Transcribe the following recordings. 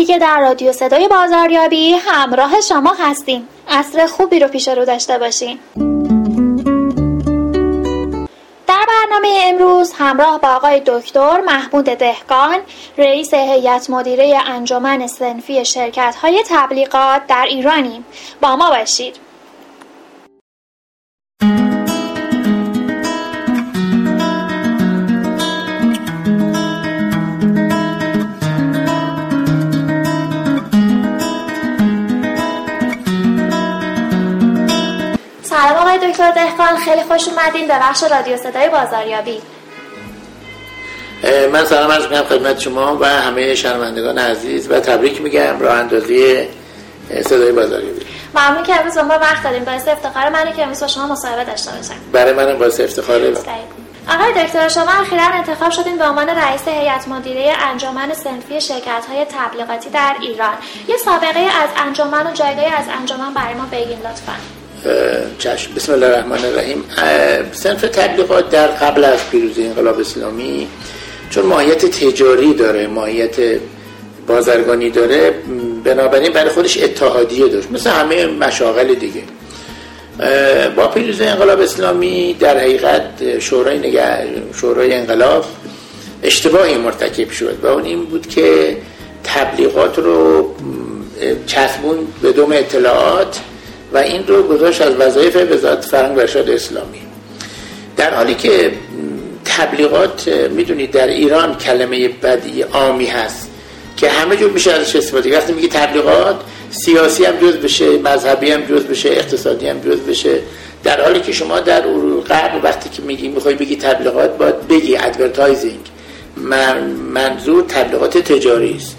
دیگه در رادیو صدای بازاریابی همراه شما هستیم. اصر خوبی رو پیش رو داشته باشین. در برنامه امروز همراه با آقای دکتر محمود دهقان رئیس هیئت مدیره انجمن سنفی شرکت های تبلیغات در ایرانیم. با ما باشید. دکتر دهقان خیلی خوش اومدین. به بخش رادیو صدای بازاریابی. من سلام عرض می‌کنم خدمت شما و همه شنوندگان عزیز و تبریک میگم راه اندازی صدای بازاریابی. ممنون که امروز با ما وقت دادیم باعث افتخار منه که امروز با شما مصاحبه داشته باشم. برای منم باعث افتخاره. آقای دکتر شما اخیرا انتخاب شدین به عنوان رئیس هیئت مدیره انجمن سنفی شرکت های تبلیغاتی در ایران. یه سابقه از انجمن و جایگاهی از انجمن برای ما بگین لطفا. چشم. بسم الله الرحمن الرحیم. سنف تبلیغات در قبل از پیروزی انقلاب اسلامی چون ماهیت تجاری داره ماهیت بازرگانی داره بنابراین برای خودش اتحادیه داشت مثل همه مشاغل دیگه. با پیروزی انقلاب اسلامی در حقیقت شورای نگه شورای انقلاب اشتباهی مرتکب شد و اون این بود که تبلیغات رو چسبون به دوم اطلاعات و این رو گذاشت از وظایف وزارت فرهنگ و ارشاد اسلامی. در حالی که تبلیغات می‌دونید در ایران کلمه بدی عامی هست که همه جور میشه ازش استفاده وقتی میگی تبلیغات سیاسی هم جز بشه مذهبی هم جز بشه اقتصادی هم جز بشه. در حالی که شما در غرب وقتی که میگی می‌خوای بگی تبلیغات باید بگی advertising منظور تبلیغات تجاری است.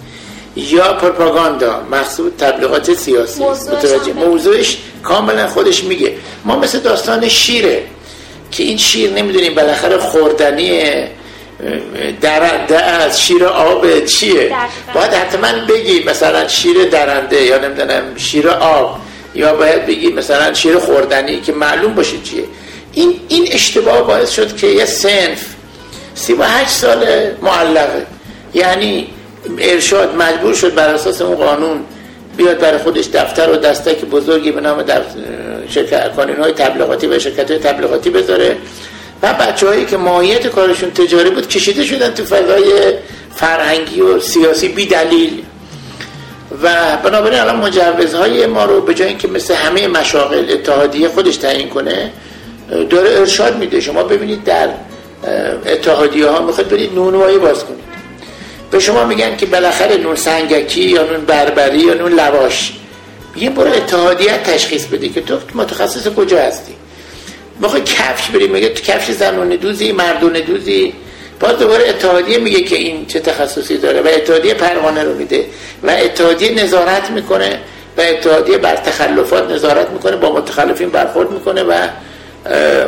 یا پروپاگاندا مقصود تبلیغات سیاسی. متوجه موضوعش کاملا خودش میگه. ما مثل داستان شیره که این شیر نمی‌دونیم بالاخره خوردنی درنده از شیر آب چیه؟ باید حتما بگی مثلا شیر درنده یا نمی‌دونم شیر آب. یا باید بگی مثلا شیر خوردنی که معلوم باشه چیه. این این اشتباه باعث شد که یه سنف سی و هشت سال معلقه. یعنی ارشاد مجبور شد بر اساس اون قانون بیاد برای خودش دفتر و دستک بزرگی به نام شرکت های تبلیغاتی و شرکت های تبلیغاتی بذاره. و بچه هایی که ماهیت کارشون تجاری بود کشیده شدن تو فضای فرهنگی و سیاسی بی دلیل. و بنابراین الان مجوزهای ما رو به جای اینکه مثل همه مشاغل اتحادیه خودش تعیین کنه داره ارشاد میده. شما ببینید در اتحادیه ها می‌خواد برید نونوایی باز کنید. به شما میگن که بالاخره نون سنگکی یا نون بربری یا نون لواش. میگن برو اتحادیت تشخیص بده که تو متخصص کجا هستی. می‌خوای کفش بریم میگه تو کفش زنون دوزی مردون دوزی. باز دوباره اتحادیه میگه که این چه تخصصی داره و اتحادیه پروانه رو میده و اتحادیه نظارت می‌کنه و اتحادیه بر تخلفات نظارت می‌کنه با متخلفین برخورد می‌کنه و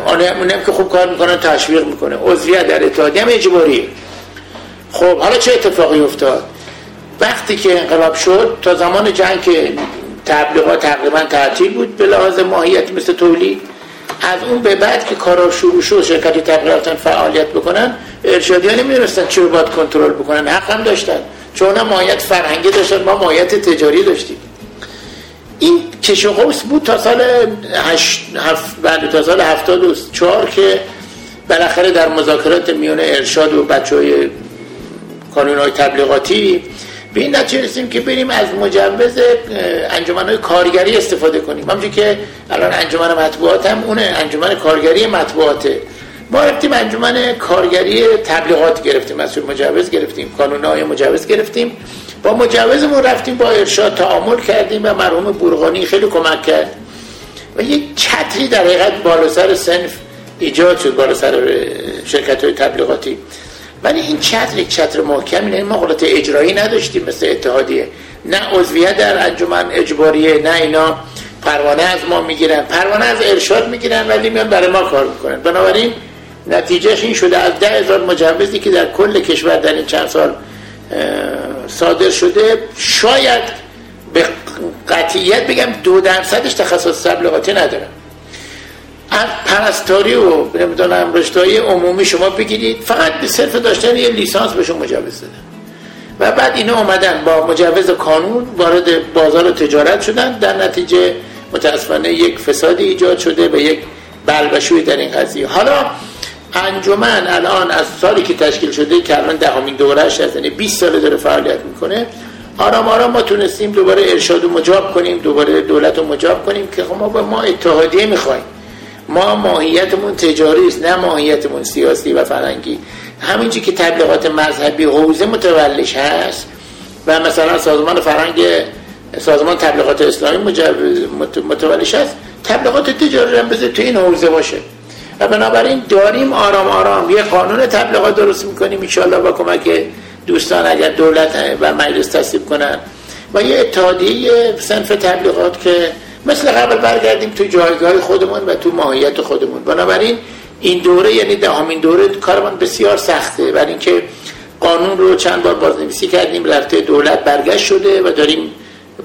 اونم که خوب کار می‌کنه تشویق می‌کنه. عضویت در اتحادیه هم اجباریه. خب حالا چه اتفاقی افتاد؟ وقتی که انقلاب شد تا زمان جنگ که تبلیغات تقریبا تعطیل بود به لحاظ ماهیت مثل تولید از اون به بعد که کارا شروع شد شرکت تبلیغات فعالیت بکنن ارشادی ها نمی‌دونستن رو باید کنترل بکنن حق هم داشتن. چون ماهیت فرهنگی داشتن ما ماهیت تجاری داشتیم. این کش بود تا سال هشت هفت بعد تا سال 74 که بالاخره در مذاکرات میان ارشاد و بچه های کانون های تبلیغاتی به این نتیجه رسیم که بریم از مجوز انجمن های کارگری استفاده کنیم. همچون که الان انجمن مطبوعات هم اونه انجمن کارگری مطبوعاته. ما رفتیم انجمن کارگری تبلیغات گرفتیم مسئول مجوز گرفتیم کانون های مجوز گرفتیم. با مجوزمون رفتیم با ارشاد تعامل کردیم و مرحوم بورغانی خیلی کمک کرد. و یک چتری در حقیقت بالا سر سنف ایجاد شد بالا سر شرکت های تبلیغاتی. ولی این چتر یک چتر محکمی نه ما قدرت اجرایی نداشتیم مثل اتحادیه. نه عضویت در انجمن اجباریه نه اینا پروانه از ما می‌گیرن. پروانه از ارشاد می‌گیرن ولی میان برای ما کار می‌کنن. بنابراین نتیجهش این شده از ده هزار مجوزی که در کل کشور در این چند سال صادر شده شاید به قطعیت بگم دو درصدش تخصص تبلیغاتی ندارن از پرستاری و نمی‌دونم رشتهای عمومی شما بگیرید. فقط به صرف داشتن یه لیسانس بهشون مجوز دادن. و بعد اینا اومدن با مجوز کانون وارد بازار تجارت شدن. در نتیجه متاسفانه یک فسادی ایجاد شده و یک بلبشوی در این قضیه. حالا انجمن الان از سالی که تشکیل شده که الان دهمین دورش هست یعنی 20 سال داره فعالیت می‌کنه. آرام آرام ما تونستیم دوباره ارشاد و مجاب کنیم دوباره دولت رو مجاب کنیم که خب ما به ما اتحادیه می‌خوایم. ما ماهیتمون تجاری است نه ماهیتمون سیاسی و فرنگی همینجی که تبلیغات مذهبی حوزه متولش هست و مثلا سازمان فرنگ سازمان تبلیغات اسلامی متولش هست تبلیغات تجاری هم بذار تو این حوزه باشه. و بنابراین داریم آرام آرام. یه قانون تبلیغات درست می‌کنیم انشاءالله با کمک دوستان اگر دولت و مجلس تصویب کنن. و یه اتحادیه سنف تبلیغات که مثل قبل برگردیم تو جایگاه خودمون و تو ماهیت خودمون. بنابراین این دوره یعنی دهمین دوره کارمان بسیار سخته. برای اینکه قانون رو چند بار بازنویسی کردیم رفته دولت برگشت شده و داریم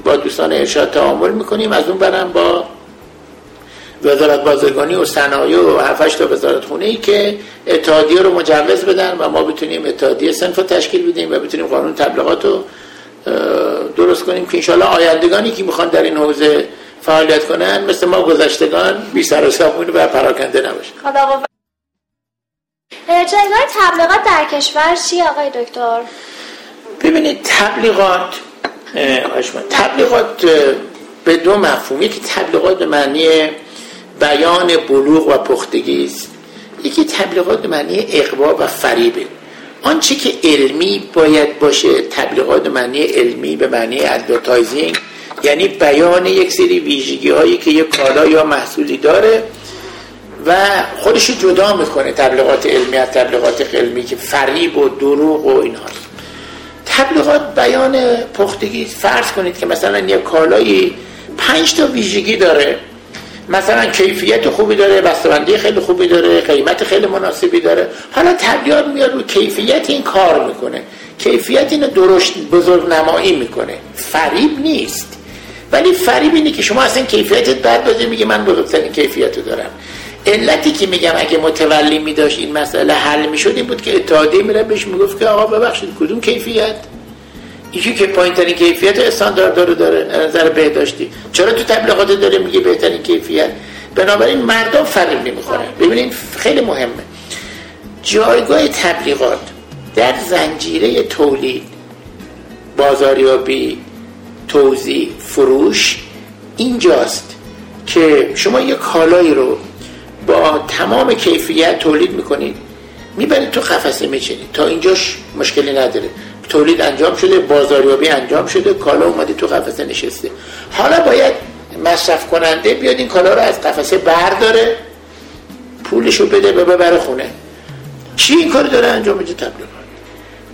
با دوستان ارشاد تعامل می‌کنیم. از اون برم با وزارت بازرگانی و صنایع و هفتش تا وزارت خونه ای که اتحادیه رو مجوز بدن و ما بتونیم اتحادیه سنف تشکیل بدیم و بتونیم قانون تبلیغات رو درست کنیم که انشالله آیندگانی که می‌خوان در این حوزه فعالیت کنن مثل ما گذشتگان بی سر و و پراکنده نباشه جایگاه تبلیغات در کشور چی آقای دکتر؟ ببینید تبلیغات تبلیغات به دو مفهوم که تبلیغات به معنی بیان بلوغ و پختگی است یکی تبلیغات به معنی اغوا و فریبه آنچه که علمی باید باشه تبلیغات به معنی علمی به معنی advertising یعنی بیان یک سری ویژگی هایی که یک کالا یا محصولی داره و خودش جدا می‌کنه تبلیغات علمی از تبلیغات علمی که فریب و دروغ و اینها تبلیغات بیان پختگی فرض کنید که مثلا یک کالایی پنج تا ویژگی داره مثلا کیفیت خوبی داره بسته‌بندی خیلی خوبی داره قیمت خیلی مناسبی داره. حالا تبلیغات میاد رو کیفیت این کار می‌کنه. کیفیت اینو درشت بزرگ نمایی می‌کنه. فریب نیست. ولی فریب اینه که شما اصلا کیفیتت باشه میگه من بزرگترین کیفیت رو دارم. علتی که میگم اگه متولی میداشت این مسئله حل می‌شد این بود که اتحادیه میره بهش می‌گفت که آقا ببخشید کدوم کیفیت؟ یکی که پایین ترین کیفیت استاندارد داره داره نظر بهداشتی. چرا تو تبلیغات داره میگه بهترین کیفیت؟ بنابراین مردم فریب نمی‌خورن. ببینید خیلی مهمه. جایگاه تبلیغات در زنجیره تولید بازاریابی توزیع فروش اینجاست که شما یه کالایی رو با تمام کیفیت تولید می‌کنید. می‌برید تو قفسه میچینید. تا اینجاش مشکلی نداره. تولید انجام شده بازاریابی انجام شده کالا اومده تو قفسه نشسته. حالا باید مصرف کننده بیاد این کالا رو از قفسه برداره پولشو بده به ببره خونه. چی این کار داره انجام میده تبلیغات؟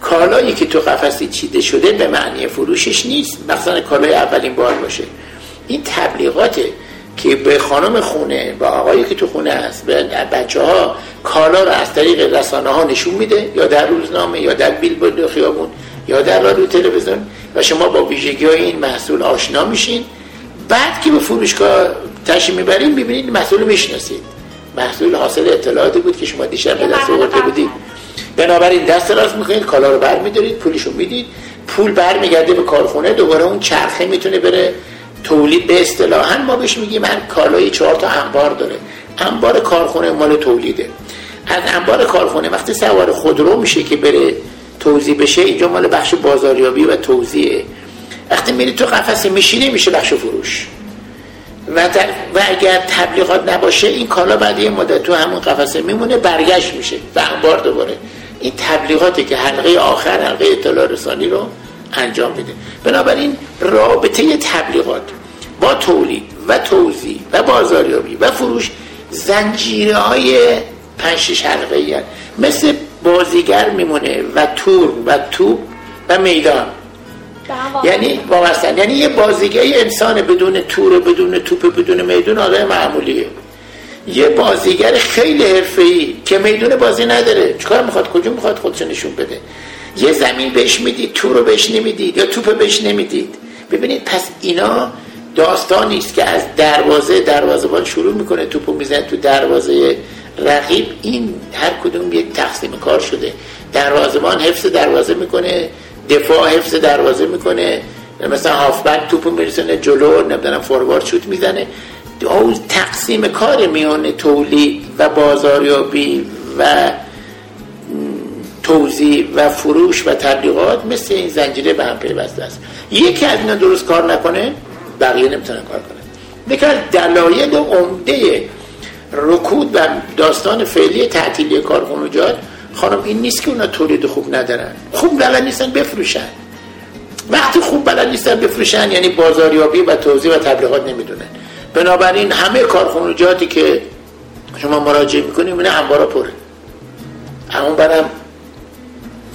کالایی که تو قفسی چیده شده به معنی فروشش نیست. مثلا کالای اولین بار باشه. این تبلیغاته که به خانم خونه با آقایی که تو خونه هست به بچه ها کالا رو از طریق رسانه ها نشون میده یا در روزنامه یا در بیل خیابون یا در رادیو تلویزیون و شما با ویژگی های این محصول آشنا میشین. بعد که به فروشگاه تشریف می‌برین ببینید محصول می‌شناسید. محصول حاصل اطلاعاتی بود که شما دیشب به دست آورده بودید. بنابراین دست راست می‌کنید کالا رو بر میدارید پولشو می‌دید. پول بر میگرده به کارخونه دوباره اون چرخه می‌تونه بره تولید به اصطلاحا ما بهش میگیم هر کالای چهار تا انبار داره. انبار کارخونه مال تولیده. از انبار کارخونه وقتی سوار خودرو میشه که بره توزیع بشه اینجا مال بخش بازاریابی و توزیعه وقتی میری تو قفسه میشینه میشه بخش فروش. و, و اگر تبلیغات نباشه این کالا بعد یه مدت تو همون قفسه میمونه برگشت میشه. و انبار دوباره. این تبلیغاتی که حلقه آخر حلقه اطلاع رسانی رو انجام میده. بنابراین رابطه تبلیغات با تولید و توزیع و بازاریابی و فروش زنجیره های پنج حلقه مثل بازیگر میمونه و تور و توپ و میدان. یعنی وابستن. یعنی یه بازیگر انسان بدون تور بدون توپ بدون میدون آدم معمولیه. یه بازیگر خیلی حرفه‌ای که میدون بازی نداره. چیکار می‌خواد؟ کجا می‌خواد خودش نشون بده؟ یه زمین بهش می‌دید تو رو بهش نمی‌دید یا توپ بهش نمی‌دید؟ ببینید پس اینا داستانی است که از دروازه دروازه‌بان شروع می‌کنه توپو می‌زنه تو دروازه رقیب. این هر کدوم یک تقسیم کار شده. دروازه‌بان حفظ دروازه می‌کنه دفاع حفظ دروازه می‌کنه. مثلا هافبک توپو میرسونه جلو نمی‌دونم فوروارد شوت می‌زنه. تقسیم کار میان تولید و بازاریابی و توزیع و فروش و تبلیغات مثل این زنجیره به هم پیوسته است. یکی از اینا درست کار نکنه بقیه نمی‌تونن کار کنه یکی از دلایل عمده رکود و داستان فعلی تعطیلی کارخانجات خانم این نیست که اونا تولید خوب ندارن. خوب بلد نیستن بفروشن. وقتی خوب بلد نیستن بفروشن یعنی بازاریابی و توزیع و تبلیغات نمی‌دونن. بنابراین همه کارخانجاتی که شما مراجعه می‌کنیم اینه انبارا پره. اما برم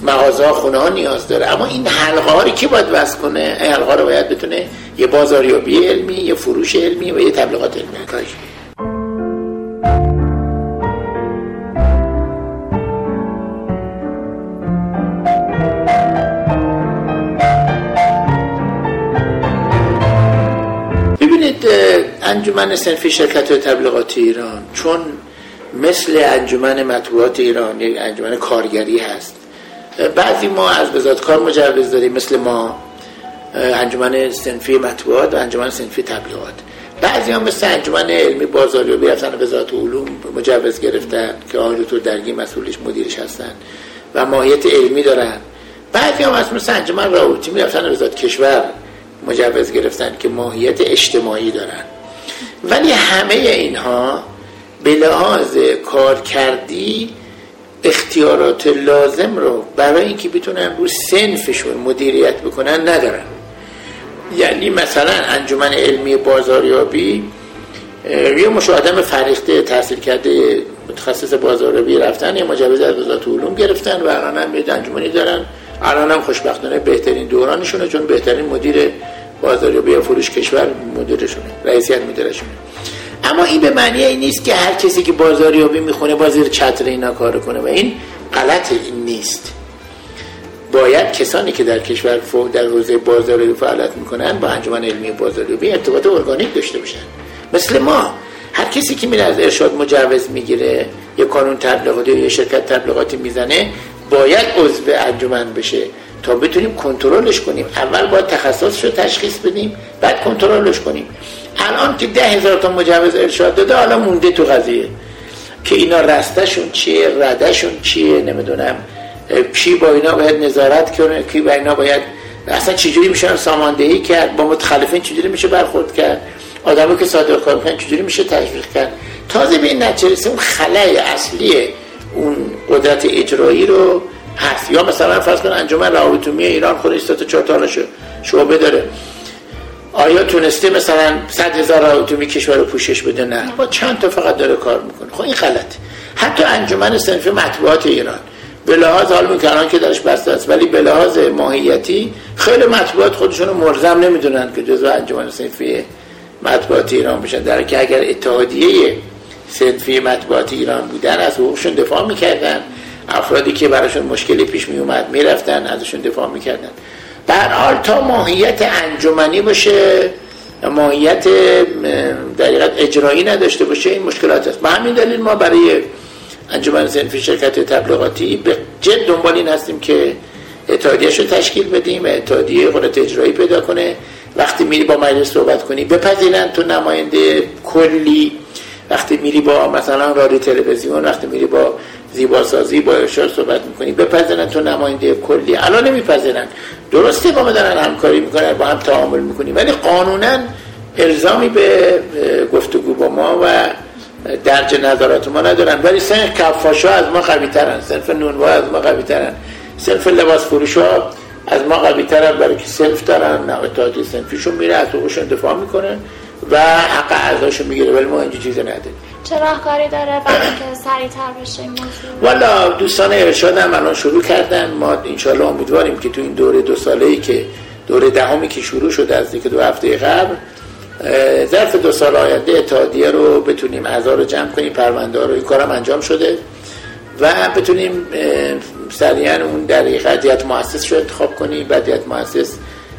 مغازه ها خونه ها نیاز داره. اما این حلقه ها رو کی باید وصل کنه؟ این حلقه رو باید بتونه یه بازاریابی علمی یه فروش علمی و یه تبلیغات علمی. انجمن سنفی شرکت تبلیغاتی ایران. چون مثل انجمن مطبوعات ایران یک انجمن کارگری هست. بعضی ما از وزارت کار مجوز داریم مثل ما انجمن سنفی مطبوعات و انجمن سنفی تبلیغات. بعضی هم مثل انجمن علمی بازاریابی رفتن وزارت علوم مجوز گرفتن که آقای دکتر درگی مسئولش مدیرش هستن و ماهیت علمی دارن. بعضی هم از مثل انجمن راوتی رفتن وزارت کشور مجوز گرفتن که ماهیت اجتماعی دارن. ولی همه اینها به لحاظ کار کردی اختیارات لازم رو برای اینکه بتونن رو سنفشون مدیریت بکنن ندارن. یعنی مثلا انجمن علمی بازاریابی یه مش آدم فریخته تحصیل کرده متخصص بازاریابی رفتن یه مجوز از وزارت علوم گرفتن و الان هم یه انجمنی دارن. الان هم خوشبختانه بهترین دورانشونه چون بهترین مدیر بازاریابی فروش کشور مدیرشونه رئیسیت مدیرشونه اما این به معنی این نیست که هر کسی که بازاریابی می‌خونه با زیر چتر اینا کار کنه و این غلط این نیست. باید کسانی که در کشور در حوزه بازاریابی فعالیت می‌کنن با انجمن علمی بازاریابی ارتباط ارگانیک داشته باشن. مثل ما هر کسی که میره از ارشاد مجوز می‌گیره یه قانون تبلیغاتی یا شرکت تبلیغاتی می‌زنه باید عضو انجمن بشه. تا بتونیم کنترلش کنیم. اول باید تخصصش رو تشخیص بدیم بعد کنترلش کنیم. الان که ده هزار تا مجوز ارشاد داده حالا مونده تو قضیه. که اینا رستشون چیه ردشون چیه نمی‌دونم. چی با اینا باید نظارت کنه کی با اینا باید اصلا چجوری میشه ساماندهی کرد؟ با متخلفین چجوری میشه برخورد کرد؟ آدمی که صادق کار می‌کنن چجوری میشه تشویق کرد؟ تازه به این نتیجه اون خلای اصلی اون قدرت اجرایی رو هست یا مثلا فرض کن انجمن روابط ایران خودش تا چهار تا شعبه داره. آیا تونسته مثلا صد هزار اتومی کشور رو پوشش بده؟ نه. با چند تا فقط داره کار می‌کنه. خب این غلط حتی انجمن صنف مطبوعات ایران. به لحاظ حال می‌کنن که درش بسته است ولی به لحاظ ماهیتی خیلی مطبوعات خودشون رو مرزم نمی‌دونن که جزو انجمن صنفی مطبوعات ایران بشن. در که اگر اتحادیه صنفی مطبوعات ایران بودن از حقوقشون دفاع می‌کردن. افرادی که براشون مشکلی پیش میومد می‌رفتن ازشون دفاع می‌کردن. در حال تا ماهیت انجمنی باشه ماهیت دقیقت اجرایی نداشته باشه این مشکلات است. به همین دلیل ما برای انجمن سنفی شرکت تبلیغاتی به جد دنبال این هستیم که اتحادیهش رو تشکیل بدیم اتحادیه قدرت اجرایی پیدا کنه. وقتی میری با مجلس صحبت کنی بپذیرن تو نماینده کلی. وقتی میری با مثلا رادیو تلویزیون وقتی میری با زیباسازی با ارشاد صحبت می‌کنی. بپذیرن تو نماینده کلی. الان نمیپذیرن. درسته با ما دارن همکاری می‌کنن با هم تعامل می‌کنیم. ولی قانونا الزامی به گفتگو با ما و درج نظرات ما ندارن. ولی سنف کفاشا از ما قوی ترن سنف نونوا از ما قوی ترن سنف لباس فروش ها از ما قوی ترن برای که سنف دارن نه اتحادی میره از حقوقشون دفاع می‌کنن و حق اعضاشون می‌گیره. ولی ما اینجا چیزی نداریم. چه راهکاری داره برای که سریعتر بشه این موضوع؟ والا دوستان ارشاد هم الان شروع کردن. ما انشالله امیدواریم که تو این دوره دو ساله ای که دوره دهمی که شروع شده از دیگه دو هفته قبل ظرف دو سال آینده اتحادیه رو بتونیم اعضا رو جمع کنیم پرونده رو این کارم انجام شده و بتونیم سریعا اون در هیئت مؤسس رو انتخاب کنیم بعد مؤسس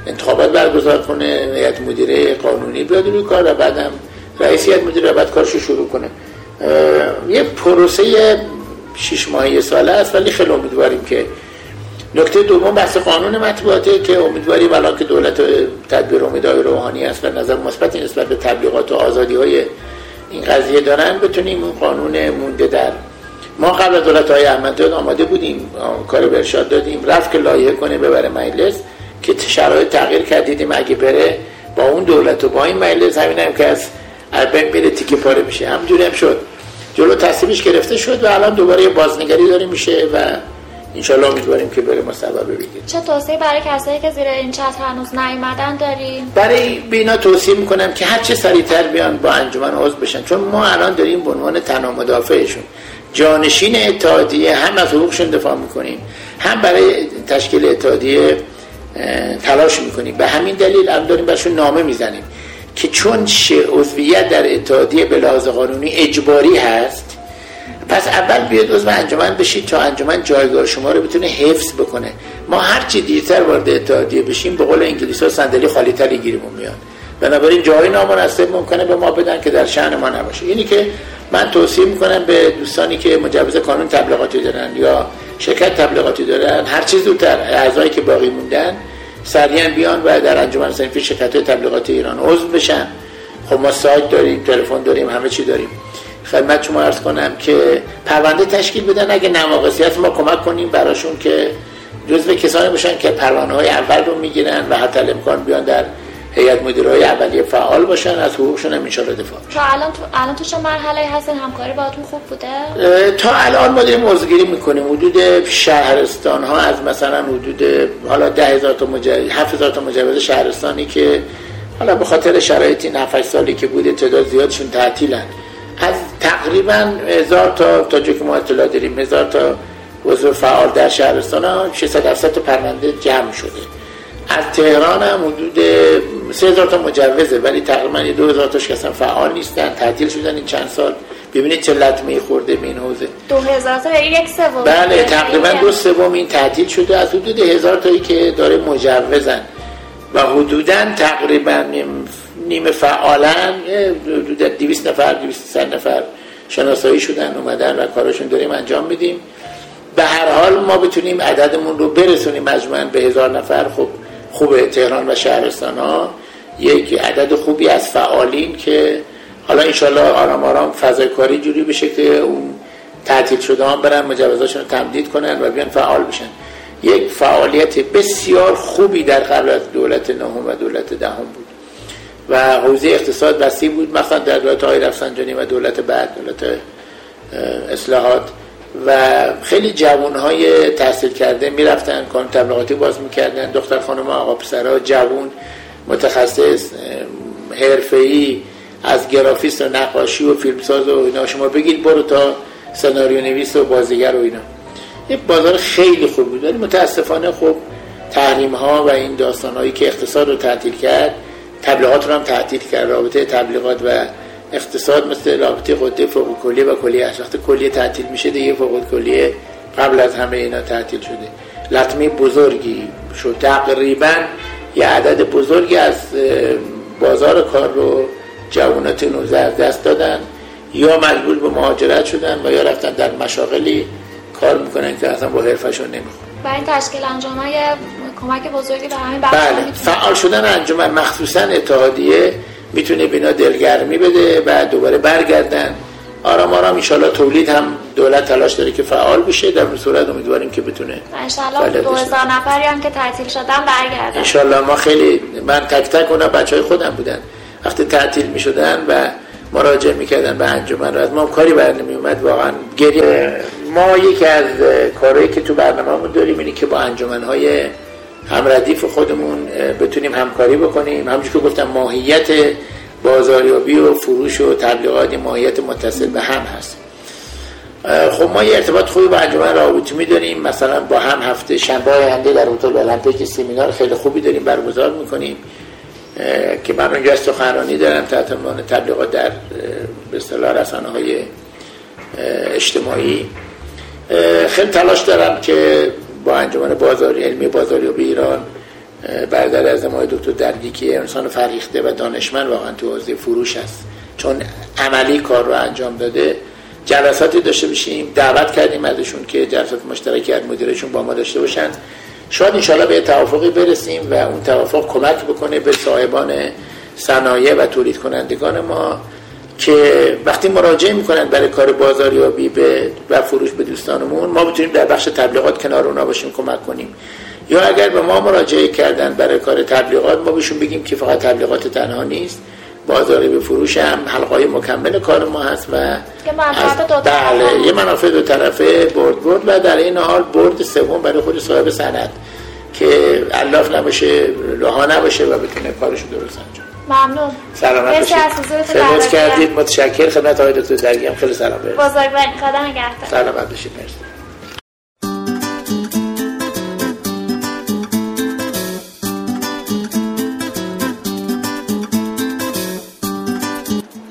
انتخابات برگزار کنه هیئت مدیره قانونی بیاد روی کار و بعدم رئیسیت مدیر بعد کارشو شروع کنه. یه پروسه شش ماهی ساله است ولی خیلی امیدواریم که نکته دوم بحث قانون مطبوعاته که امیدواریم الان که دولت تدبیر امیدهای روحانی است و نظر مثبت نسبت به تبلیغات و آزادی های این قضیه دارن بتونیم اون قانون مونده در ما قبل دولت های احمد آماده بودیم کار برشاد دادیم رفت که لایحه کنه ببره مجلس که شرایط تغییر کردیدیم. اگه بره با اون دولت و با این مجلس همین هم که از بین میره تیکه پاره میشه. همجوری هم شد. جلو تصویبش گرفته شد و الان دوباره بازنگری داره میشه و انشالله امیدواریم که بره مصوبه بگیریم چه توصیه برای کسایی که زیر این چتر هنوز نیومدن داریم برای بینا توصیه می‌کنم که هر چه سریعتر بیان با انجمن عضو بشن. چون ما الان داریم به عنوان تنها مدافعشون. جانشین اتحادیه هم از حقوقشون دفاع می‌کنیم هم برای تشکیل اتحادیه تلاش می‌کنیم. به همین دلیل هم داریم برشون نامه می‌زنیم. که چون عضویت در اتحادیه به لحاظ قانونی اجباری هست پس اول بیاد عضو انجمن بشید تا انجمن جایگاه شما رو بتونه حفظ بکنه. ما هرچی دیرتر وارد اتحادیه بشیم به قول انگلیس ها صندلی خالی تری گیرمون میاد. بنابراین جای نامناسب ممکنه به ما بدن که در شأن ما نباشه. اینی که من توصیه می‌کنم به دوستانی که مجوز قانون تبلیغاتی دارن یا شرکت تبلیغاتی دارن هر چیز زودتر اعضایی که باقی موندن سریعا بیان و در انجمن صنفی شرکت تبلیغاتی ایران عضو بشن. خب ما سایت داریم تلفن داریم همه چی داریم. خدمت شما ارز کنم که پرونده تشکیل بدن اگه نواقصی هست ما کمک کنیم براشون که جزو کسانی باشن که پروانه های اول رو می‌گیرن و حتی امکان بیان در هیئت مدیرای اولیه فعال باشن از حقوقشون هم ان دفاع تا الان تو الان تو چه مرحله هستن همکاری باهاتون خوب بوده؟ تا الان ما داریم موضوعگیری می‌کنیم. حدود شهرستان ها از مثلا حدود حالا 10000 تا مجوز 7000 تا مجوز شهرستانی که حالا به خاطر شرایط این 7 سالی که بوده تعداد زیادشون تعطیلن. از تقریبا هزار تا تا جو که ما اطلاع داریم هزار تا عضو فعال در شهرستان ها 600 700 تا پرونده جمع شده. از تهران هم حدود 3000 تا مجوزه ولی تقریبا 2000 تاش که فعال نیستن. تعطیل شدن این چند سال. ببینید چه لطمه خورده به این حوزه. 2000 تا یک سوم. بله تقریبا دو سوم این تعطیل شده. از حدود هزار تایی که داره مجوزن. و حدودا تقریبا نیمه فعالن. حدود 200 نفر 200 نفر شناسایی شدن اومدن و کارشون داریم انجام میدیم. به هر حال ما بتونیم عددمون رو برسونیم مجموعا به هزار نفر. خب خوبه تهران و شهرستان ها یک عدد خوبی از فعالین که حالا انشالله آرام آرام فضای کاری جوری بشه که اون تعطیل شده هم برن مجوزاشون رو تمدید کنن و بیان فعال بشن. یک فعالیت بسیار خوبی در قبل از دولت نهم و دولت دهم بود. و حوزه اقتصاد وسیع بود مثلا در دولت های رفسنجانی و دولت بعد دولت اصلاحات. و خیلی جوان های تحصیل کرده می‌رفتن کانون تبلیغاتی باز می‌کردن دختر خانم آقا پسرها جوان متخصص حرفه‌ای از گرافیست و نقاشی و فیلمساز و اینا. شما بگید برو تا سناریو نویس و بازیگر و اینا. یک بازار خیلی خوب بود. ولی متاسفانه خب تحریم ها و این داستان هایی که اقتصاد رو تعطیل کرد تبلیغات رو هم تعطیل کرد. رابطه تبلیغات و اقتصاد مثل رابطه قده فوق کلیه و کلیه از وقت کلیه تعطیل میشه دیگه. فوق کلیه قبل از همه اینا تعطیل شده. لطمه بزرگی شد. تقریبا یه عدد بزرگی از بازار کار رو جوانات نوزه از دست دادن یا مجبور به مهاجرت شدن و یا رفتن در مشاغلی کار می‌کنن که اصلا با حرفشون نمی‌خوان. و این تشکیل انجام کمک بزرگی به همین بله. فعال شدن انجمن مخصوصا اتحادیه می‌تونه بینا دلگرمی بده و دوباره برگردن. آرام آرام ایشالا تولید هم دولت تلاش داره که فعال بشه. در صورت امیدواریم که بتونه انشالله دو هزار نفری هم که تعطیل شدن برگردن. انشالله ما خیلی من تک تک اونا بچه های خودم بودن. وقتی تعطیل می شدن و مراجعه می‌کردن به انجمن از ما کاری بر نمی اومد واقعا گریه. ما یکی از کارهایی که تو برنامه داریم اینه که با انجمن های هم ردیف خودمون بتونیم همکاری بکنیم. همونجور که گفتم ماهیت بازاریابی و فروش و تبلیغات ماهیت متصل به هم هست. خب ما یه ارتباط خوبی با انجمن رابطه می داریم مثلا با هم هفته شنبه آینده در هتل المپیک سیمینار خیلی خوبی داریم برگزار می‌کنیم. که من اونجا سخنرانی دارم تحت عنوان تبلیغات در به اصطلاح رسانه های اجتماعی. خیلی تلاش دارم که با انجمن بازاری علمی بازاری و ایران برادر از ما دکتر دردی انسان فریخته و دانشمند واقعا تو حوزه فروش هست. چون عملی کار رو انجام داده جلساتی داشته بشیم دعوت کردیم ازشون که جلسات مشترکی از مدیرشون با ما داشته باشن. شاید انشاءالله به توافقی برسیم و اون توافق کمک بکنه به صاحبان صنایع و تولید کنندگان ما. که وقتی مراجعه می‌کنن برای کار بازاریابی به و فروش به دوستانمون ما بتونیم در بخش تبلیغات کنار اونا باشیم کمک کنیم. یا اگر به ما مراجعه کردن برای کار تبلیغات ما بهشون بگیم که فقط تبلیغات تنها نیست بازاری به فروش هم حلقای مکمل کار ما هست و بله یه منافع دو طرفه برد برد و در این حال برد سوم برای خود صاحب سند که علاف نباشه لها نباشه و بتونه کارشو درست انجام ممنون. سلامت باشید. خدمت کردید. متشکر خدمت آقای دکتر درگی خیلی سلام. برسید بزرگواری خدا نگهدار. سلامت باشید. مرسی.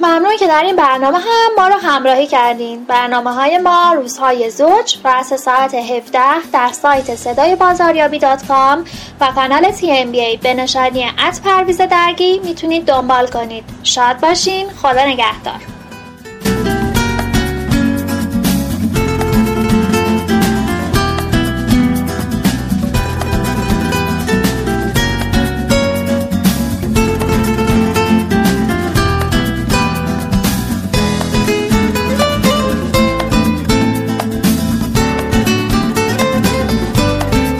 ممنون که در این برنامه هم ما رو همراهی کردین. برنامه های ما روزهای زوج رأس ساعت 17 در سایت صدای بازاریابی dot com و کانال TMBA به نشانی at پرویز درگی می‌تونید دنبال کنید. شاد باشین. خدا نگهدار.